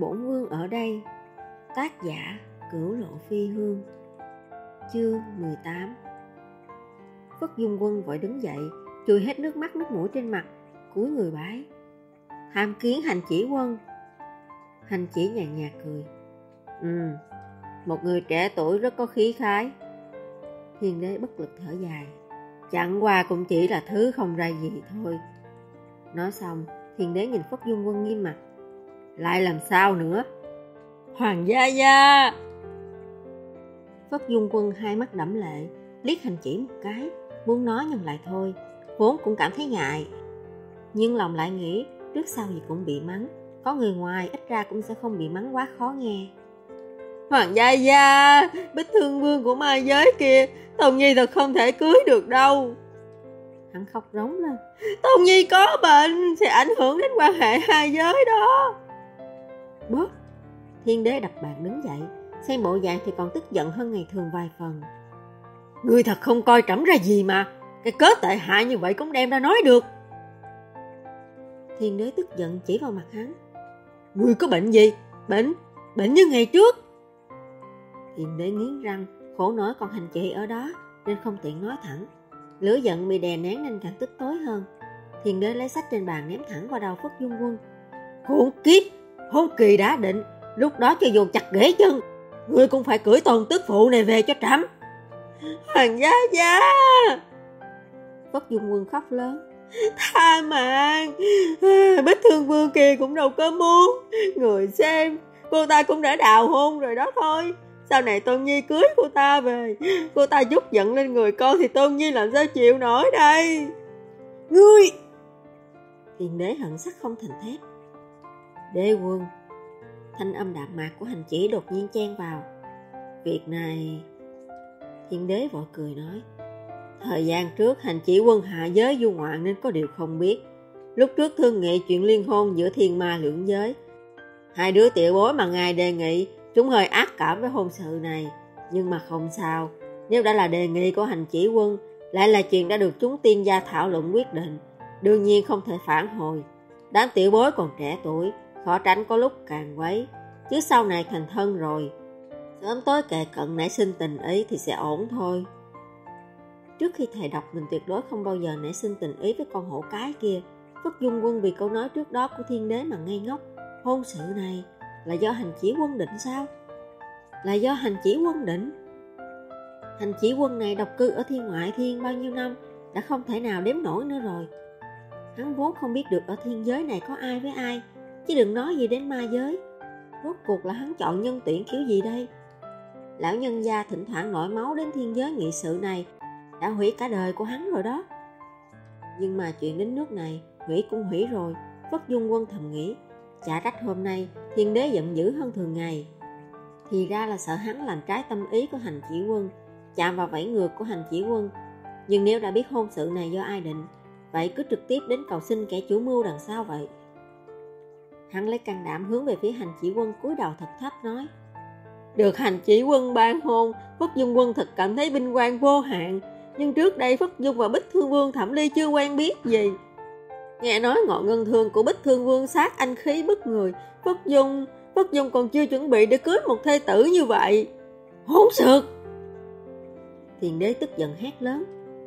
bổn vương ở đây. Tác giả Cửu Lộ Phi Hương. Chương 18 Phất Dung Quân vội đứng dậy, Chùi hết nước mắt nước mũi trên mặt, cúi người bái. Tham kiến hành chỉ quân. Hành chỉ nhàn nhạt cười. Ừ Một người trẻ tuổi rất có khí khái. Thiên đế bất lực thở dài. Chẳng qua cũng chỉ là thứ không ra gì thôi. Nói xong, Thiên đế nhìn Phất Dung Quân nghiêm mặt. Lại làm sao nữa? Hoàng gia gia! Phất Dung Quân hai mắt đẫm lệ Liếc hành chỉ một cái Muốn nói nhưng lại thôi Vốn cũng cảm thấy ngại. Nhưng lòng lại nghĩ Trước sau gì cũng bị mắng Có người ngoài ít ra cũng sẽ không bị mắng quá khó nghe. Hoàng gia gia Bích thương vương của ma giới kia Tông Nhi thật không thể cưới được đâu. Hắn khóc rống lên. Tông Nhi có bệnh Sẽ ảnh hưởng đến quan hệ hai giới đó Bớt Thiên đế đập bàn đứng dậy, Xem bộ dạng thì còn tức giận hơn ngày thường vài phần. Ngươi thật không coi trẫm ra gì mà, Cái cớ tệ hại như vậy cũng đem ra nói được. Thiên đế tức giận chỉ vào mặt hắn. Ngươi có bệnh gì? Bệnh? Bệnh như ngày trước. Thiên đế nghiến răng, Khổ nỗi còn hành chị ở đó, Nên không tiện nói thẳng. Lửa giận bị đè nén nên càng tức tối hơn. Thiên đế lấy sách trên bàn ném thẳng vào đầu Phất Dung Quân. Khốn kiếp! Hôn kỳ đã định. Lúc đó cho dù chặt ghế chân Ngươi cũng phải cưỡi tôn tức phụ này về cho trẫm. Hoàng gia gia! Phất Dung Quân khóc lớn. Tha mạng! Bích thương vương kia cũng đâu có muốn. Người xem, Cô ta cũng đã đào hôn rồi đó thôi. Sau này Tôn Nhi cưới cô ta về, Cô ta chút giận lên người con Thì Tôn Nhi làm sao chịu nổi đây? Ngươi! Tiền đế hận sắc không thành thép. Đế quân. Thanh âm đạm mạc của hành chỉ đột nhiên chen vào. Việc này, Thiên đế vội cười nói, Thời gian trước hành chỉ quân hạ giới du ngoạn nên có điều không biết. Lúc trước thương nghị chuyện liên hôn giữa thiên ma lưỡng giới. Hai đứa tiểu bối mà ngài đề nghị, Chúng hơi ác cảm với hôn sự này. Nhưng mà không sao, Nếu đã là đề nghị của hành chỉ quân, Lại là chuyện đã được chúng tiên gia thảo luận quyết định. Đương nhiên không thể phản hồi. Đám tiểu bối còn trẻ tuổi Khó tránh có lúc càng quấy. Chứ sau này thành thân rồi, Sớm tối kề cận nảy sinh tình ý Thì sẽ ổn thôi. Trước khi thầy đọc, mình tuyệt đối không bao giờ nảy sinh tình ý với con hổ cái kia. Phất Dung Quân vì câu nói trước đó của thiên đế mà ngây ngốc. Hôn sự này là do hành chỉ quân định sao? Là do hành chỉ quân định. Hành chỉ quân này độc cư ở thiên ngoại thiên bao nhiêu năm, Đã không thể nào đếm nổi nữa rồi. Hắn vốn không biết được ở thiên giới này có ai với ai. Chứ đừng nói gì đến ma giới. Rốt cuộc là hắn chọn nhân tuyển kiểu gì đây? Lão nhân gia thỉnh thoảng nổi máu đến thiên giới nghị sự này, Đã hủy cả đời của hắn rồi đó. Nhưng mà chuyện đến nước này, Hủy cũng hủy rồi Vất dung quân thầm nghĩ. Chả trách hôm nay, thiên đế giận dữ hơn thường ngày. Thì ra là sợ hắn làm trái tâm ý của hành chỉ quân, Chạm vào vẫy ngược của hành chỉ quân. Nhưng nếu đã biết hôn sự này do ai định, Vậy cứ trực tiếp đến cầu xin kẻ chủ mưu đằng sau vậy. Hắn lấy can đảm hướng về phía hành chỉ quân cúi đầu thật thấp nói, Được hành chỉ quân ban hôn, Phất Dung quân thật cảm thấy vinh quang vô hạn. Nhưng trước đây Phất Dung và Bích Thương Vương Thẩm Ly chưa quen biết gì. Nghe nói ngọn ngân thương của Bích Thương Vương sát anh khí bức người. Phất Dung Phất Dung còn chưa chuẩn bị để cưới một thê tử như vậy. Hỗn sược Thiền đế tức giận hét lớn.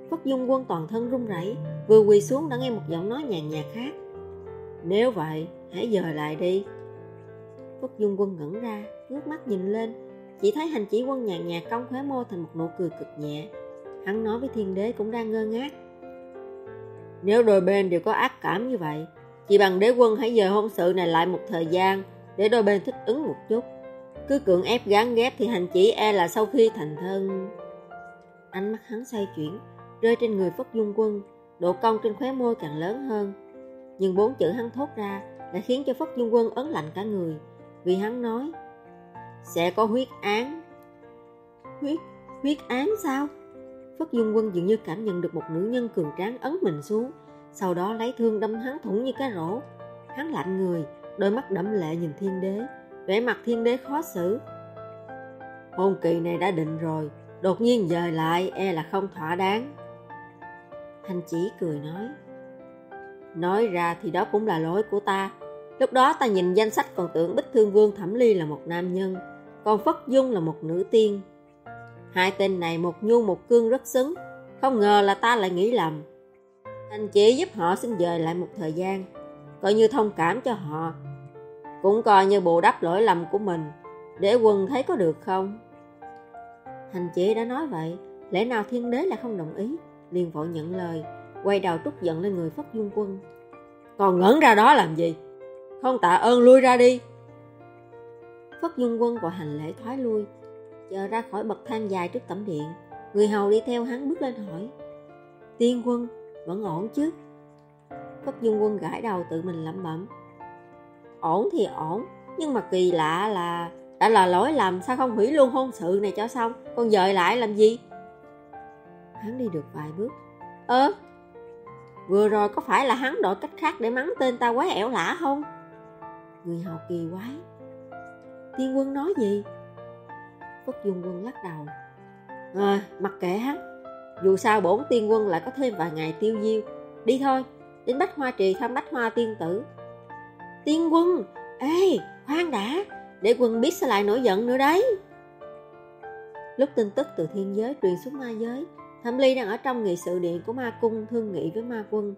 Phất Dung quân toàn thân run rẩy, Vừa quỳ xuống đã nghe một giọng nói nhàn nhạt khác. Nếu vậy Hãy dời lại đi. Phất Dung quân ngẩn ra, Ngước mắt nhìn lên. Chỉ thấy hành chỉ quân nhàn nhạt cong khóe môi thành một nụ cười cực nhẹ. Hắn nói với thiên đế cũng đang ngơ ngác. Nếu đôi bên đều có ác cảm như vậy, Chỉ bằng đế quân hãy dời hôn sự này lại một thời gian Để đôi bên thích ứng một chút. Cứ cưỡng ép gán ghép thì hành chỉ e là sau khi thành thân. Ánh mắt hắn xoay chuyển, Rơi trên người Phất Dung quân, Độ cong trên khóe môi càng lớn hơn. Nhưng bốn chữ hắn thốt ra đã khiến cho Phất Dung Quân ấn lạnh cả người, vì hắn nói, sẽ có huyết án. Huyết huyết án sao? Phất Dung Quân dường như cảm nhận được một nữ nhân cường tráng ấn mình xuống, sau đó lấy thương đâm hắn thủng như cái rổ. Hắn lạnh người, đôi mắt đẫm lệ nhìn thiên đế, vẻ mặt thiên đế khó xử. Hôn kỳ này đã định rồi, đột nhiên dời lại e là không thỏa đáng. Thanh chỉ cười nói Nói ra thì đó cũng là lỗi của ta Lúc đó ta nhìn danh sách còn tưởng Bích Thương Vương Thẩm Ly là một nam nhân, còn Phất Dung là một nữ tiên. Hai tên này một nhu một cương rất xứng, không ngờ là ta lại nghĩ lầm. Anh chỉ giúp họ xin dời lại một thời gian, coi như thông cảm cho họ, cũng coi như bù đắp lỗi lầm của mình, để quân thấy có được không? Hành chỉ đã nói vậy, lẽ nào thiên đế lại không đồng ý? liền vội nhận lời, quay đầu trút giận lên người Phất Dung Quân. Còn ngẩn ra đó làm gì? Không tạ ơn lui ra đi. Phất Dung Quân gọi hành lễ thoái lui, chờ ra khỏi bậc thang dài trước tẩm điện. Người hầu đi theo hắn bước lên hỏi. Tiên quân, vẫn ổn chứ? Phất Dung Quân gãi đầu tự mình lẩm bẩm. Ổn thì ổn, nhưng mà kỳ lạ là đã là lỗi lầm sao không hủy luôn hôn sự này cho xong, còn dời lại làm gì? Hắn đi được vài bước. Ơ, vừa rồi có phải là hắn đổi cách khác để mắng tên ta quá ẻo lả không? Người hầu kỳ quái. Tiên quân nói gì? Phất Dung Quân lắc đầu. À, mặc kệ hắn. Dù sao bổn tiên quân lại có thêm vài ngày tiêu diêu. Đi thôi, đến Bách Hoa Trì thăm Bách Hoa Tiên Tử. Tiên quân, ê, khoan đã, để quân biết sẽ lại nổi giận nữa đấy. Lúc tin tức từ thiên giới truyền xuống ma giới, Thẩm Ly đang ở trong nghị sự điện của ma cung thương nghị với ma quân.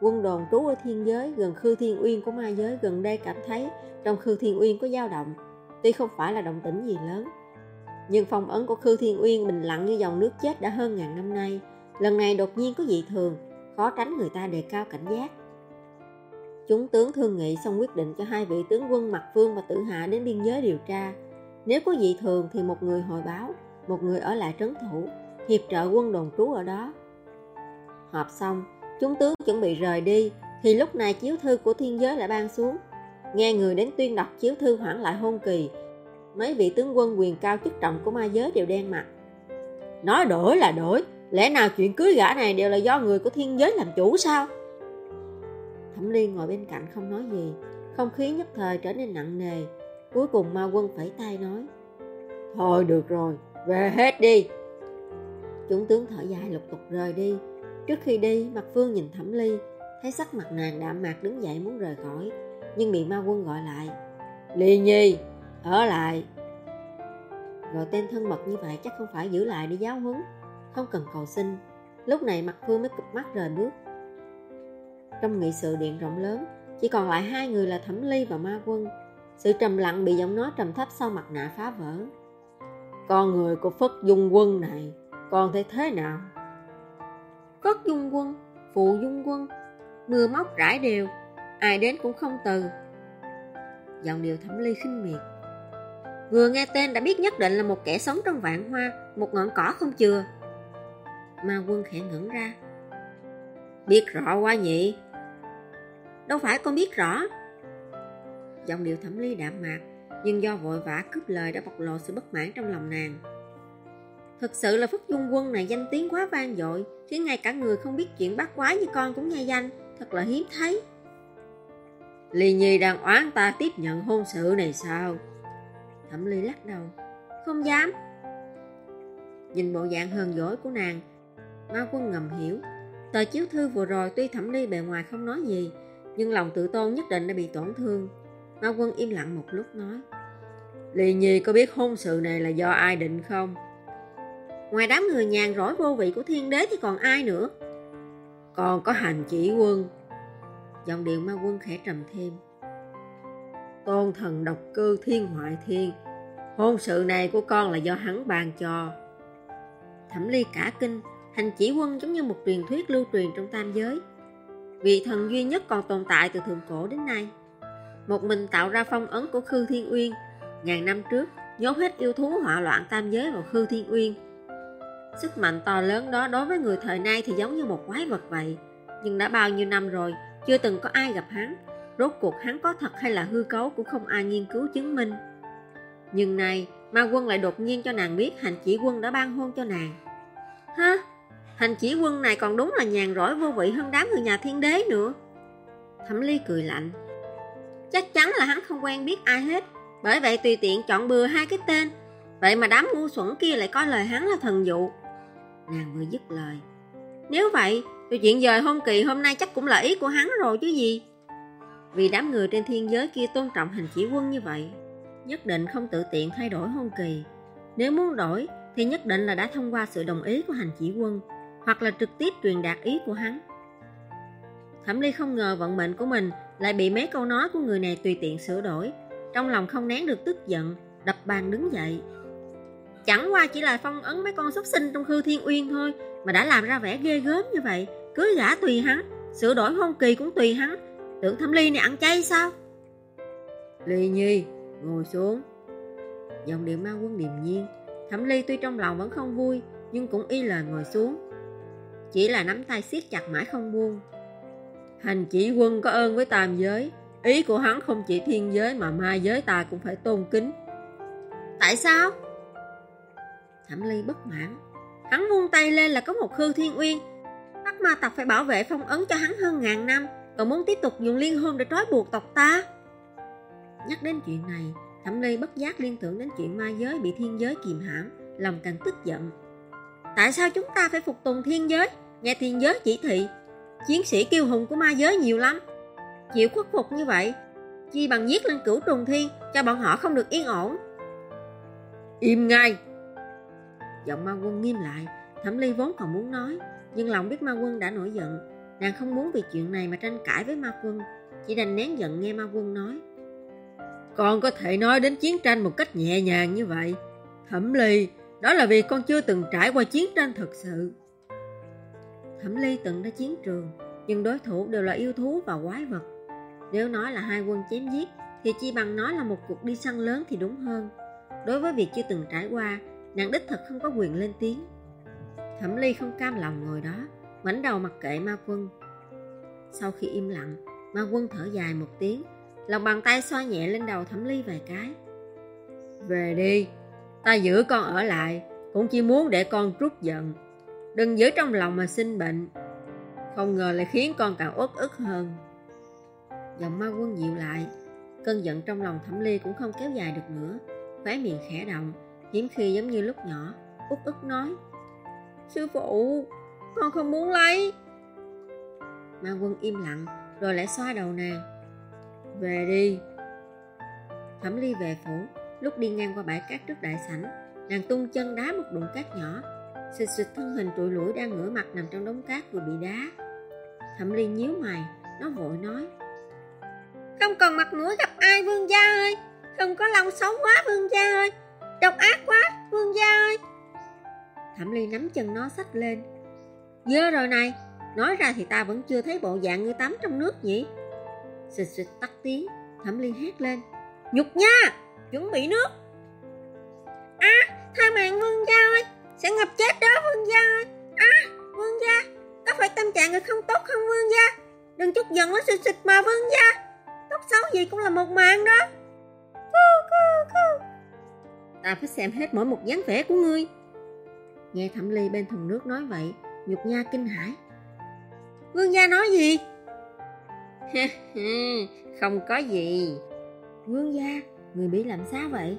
Quân đồn trú ở thiên giới gần Khư Thiên Uyên của ma giới gần đây cảm thấy trong Khư Thiên Uyên có dao động, tuy không phải là động tĩnh gì lớn. Nhưng phong ấn của Khư Thiên Uyên bình lặng như dòng nước chết đã hơn ngàn năm nay. Lần này đột nhiên có dị thường, khó tránh người ta đề cao cảnh giác. Chúng tướng thương nghị xong quyết định cho hai vị tướng quân mặt Phương và Tử Hạ đến biên giới điều tra. Nếu có dị thường thì một người hồi báo, một người ở lại trấn thủ, hiệp trợ quân đồn trú ở đó. Họp xong, chúng tướng chuẩn bị rời đi, thì lúc này chiếu thư của thiên giới lại ban xuống. Nghe người đến tuyên đọc chiếu thư hoãn lại hôn kỳ, mấy vị tướng quân quyền cao chức trọng của ma giới đều đen mặt. Nói đổi là đổi, lẽ nào chuyện cưới gã này đều là do người của thiên giới làm chủ sao? Thẩm Liên ngồi bên cạnh không nói gì, không khí nhất thời trở nên nặng nề. Cuối cùng ma quân phải tay nói, Thôi được rồi, về hết đi. Chúng tướng thở dài lục tục rời đi. Trước khi đi, mặt Phương nhìn Thẩm Ly, thấy sắc mặt nàng đạm mạc đứng dậy muốn rời khỏi, nhưng bị ma quân gọi lại. Ly Nhi, ở lại. Gọi tên thân mật như vậy chắc không phải giữ lại để giáo huấn, không cần cầu xin. Lúc này mặt Phương mới cụp mắt rời bước. Trong nghị sự điện rộng lớn, chỉ còn lại hai người là Thẩm Ly và Ma Quân. Sự trầm lặng bị giọng nói trầm thấp sau mặt nạ phá vỡ. Con người của Phất Dung Quân này còn thấy thế nào? cất Dung Quân, Phụ Dung Quân, mưa móc rải đều, ai đến cũng không từ. Giọng điệu Thẩm Ly khinh miệt. Vừa nghe tên đã biết nhất định là một kẻ sống trong vạn hoa, một ngọn cỏ không chừa. Ma quân khẽ ngẩn ra. Biết rõ quá nhỉ? Đâu phải con biết rõ. Giọng điệu thẩm ly đạm mạc, nhưng do vội vã cướp lời đã bộc lộ sự bất mãn trong lòng nàng. Thực sự là Phất Dung Quân này danh tiếng quá vang dội, khiến ngay cả người không biết chuyện bát quái như con cũng nghe danh, thật là hiếm thấy. Ly Nhi đang oán ta tiếp nhận hôn sự này sao? Thẩm Ly lắc đầu, không dám. Nhìn bộ dạng hờn dỗi của nàng, Ma Quân ngầm hiểu, tờ chiếu thư vừa rồi tuy Thẩm Ly bề ngoài không nói gì, nhưng lòng tự tôn nhất định đã bị tổn thương. Ma quân im lặng một lúc nói Lì Nhi có biết hôn sự này là do ai định không? Ngoài đám người nhàn rỗi vô vị của thiên đế thì còn ai nữa? Còn có hành chỉ quân Giọng điệu ma quân khẽ trầm thêm Tôn thần độc cư thiên hoại thiên Hôn sự này của con là do hắn ban cho Thẩm ly cả kinh Hành chỉ quân giống như một truyền thuyết lưu truyền trong tam giới vị thần duy nhất còn tồn tại từ thượng cổ đến nay. Một mình tạo ra phong ấn của Khư Thiên Uyên, ngàn năm trước nhốt hết yêu thú họa loạn tam giới vào Khư Thiên Uyên. Sức mạnh to lớn đó đối với người thời nay thì giống như một quái vật vậy, nhưng đã bao nhiêu năm rồi, chưa từng có ai gặp hắn. Rốt cuộc hắn có thật hay là hư cấu cũng không ai nghiên cứu chứng minh. Nhưng này, ma quân lại đột nhiên cho nàng biết hành chỉ quân đã ban hôn cho nàng. Hả? Hành chỉ quân này còn đúng là nhàn rỗi vô vị hơn đám người nhà thiên đế nữa. Thẩm Ly cười lạnh. Chắc chắn là hắn không quen biết ai hết, bởi vậy tùy tiện chọn bừa hai cái tên. Vậy mà đám ngu xuẩn kia lại coi lời hắn là thần dụ. Nàng vừa dứt lời. Nếu vậy, thì chuyện dời hôn kỳ hôm nay chắc cũng là ý của hắn rồi chứ gì. Vì đám người trên thiên giới kia tôn trọng hành chỉ quân như vậy, nhất định không tự tiện thay đổi hôn kỳ. Nếu muốn đổi thì nhất định là đã thông qua sự đồng ý của hành chỉ quân hoặc là trực tiếp truyền đạt ý của hắn. Thẩm Ly không ngờ vận mệnh của mình lại bị mấy câu nói của người này tùy tiện sửa đổi. Trong lòng không nén được tức giận, đập bàn đứng dậy. Chẳng qua chỉ là phong ấn mấy con xuất sinh trong khư thiên uyên thôi mà đã làm ra vẻ ghê gớm như vậy. Cưới gã tùy hắn, sửa đổi hôn kỳ cũng tùy hắn. Tưởng Thẩm Ly này ăn chay sao? Ly Nhi, ngồi xuống. Giọng điệu ma quân điềm nhiên. Thẩm Ly tuy trong lòng vẫn không vui, nhưng cũng y lời ngồi xuống. Chỉ là nắm tay siết chặt mãi không buông. Hành chỉ quân có ơn với tam giới Ý của hắn không chỉ thiên giới mà ma giới ta cũng phải tôn kính Tại sao? Thẩm ly bất mãn. Hắn vung tay lên là có một khư thiên uyên. Bắt ma tộc phải bảo vệ phong ấn cho hắn hơn ngàn năm, Còn muốn tiếp tục dùng liên hôn để trói buộc tộc ta? Nhắc đến chuyện này, Thẩm ly bất giác liên tưởng đến chuyện ma giới bị thiên giới kìm hãm, Lòng càng tức giận. Tại sao chúng ta phải phục tùng thiên giới? Nghe thiên giới chỉ thị, Chiến sĩ kiêu hùng của ma giới nhiều lắm. Chịu khuất phục như vậy, Chi bằng giết lên cửu trùng thiên, Cho bọn họ không được yên ổn. Im ngay! Giọng ma quân nghiêm lại. Thẩm ly vốn còn muốn nói Nhưng lòng biết ma quân đã nổi giận. Nàng không muốn vì chuyện này mà tranh cãi với ma quân Chỉ đành nén giận nghe ma quân nói. Con có thể nói đến chiến tranh một cách nhẹ nhàng như vậy. Thẩm ly Đó là vì con chưa từng trải qua chiến tranh thực sự. Thẩm Ly từng ra chiến trường, nhưng đối thủ đều là yêu thú và quái vật. Nếu nói là hai quân chém giết, thì chi bằng nói là một cuộc đi săn lớn thì đúng hơn. Đối với việc chưa từng trải qua, nàng đích thật không có quyền lên tiếng. Thẩm Ly không cam lòng ngồi đó, ngoảnh đầu mặc kệ ma quân. Sau khi im lặng, ma quân thở dài một tiếng, lòng bàn tay xoa nhẹ lên đầu Thẩm Ly vài cái. Về đi, ta giữ con ở lại, cũng chỉ muốn để con trút giận. Đừng giữ trong lòng mà sinh bệnh Không ngờ lại khiến con càng uất ức hơn Giọng ma quân dịu lại Cơn giận trong lòng thẩm ly cũng không kéo dài được nữa Khóe miệng khẽ động Hiếm khi giống như lúc nhỏ, Út ức nói, Sư phụ, Con không muốn lấy. Ma quân im lặng, Rồi lại xoa đầu nàng, Về đi. Thẩm ly về phủ, Lúc đi ngang qua bãi cát trước đại sảnh, Nàng tung chân đá một đụng cát nhỏ, Xịt xịt thân hình trụi lũi đang ngửa mặt nằm trong đống cát vừa bị đá. Thẩm ly nhíu mày, Nó vội nói, Không còn mặt mũi gặp ai vương gia ơi, Không có lòng xấu quá vương gia ơi. Độc ác quá, vương gia ơi. Thẩm ly nắm chân nó sách lên. Dơ rồi này, Nói ra thì ta vẫn chưa thấy bộ dạng ngươi tắm trong nước nhỉ? Xịt xịt tắt tiếng, Thẩm ly hét lên. Nhục nha, Chuẩn bị nước. À tha mạng vương gia ơi, sẽ ngập chết đó vương gia ơi. À vương gia, Có phải tâm trạng người không tốt không vương gia? Đừng chút giận nó xịt xịt mà vương gia. Tốt xấu gì cũng là một mạng đó. Cú cú cú Ta phải xem hết mỗi một dáng vẻ của ngươi. Nghe thẩm ly bên thùng nước nói vậy, Nhục nha kinh hãi. Vương gia nói gì? Không có gì. Vương gia, Người bị làm sao vậy?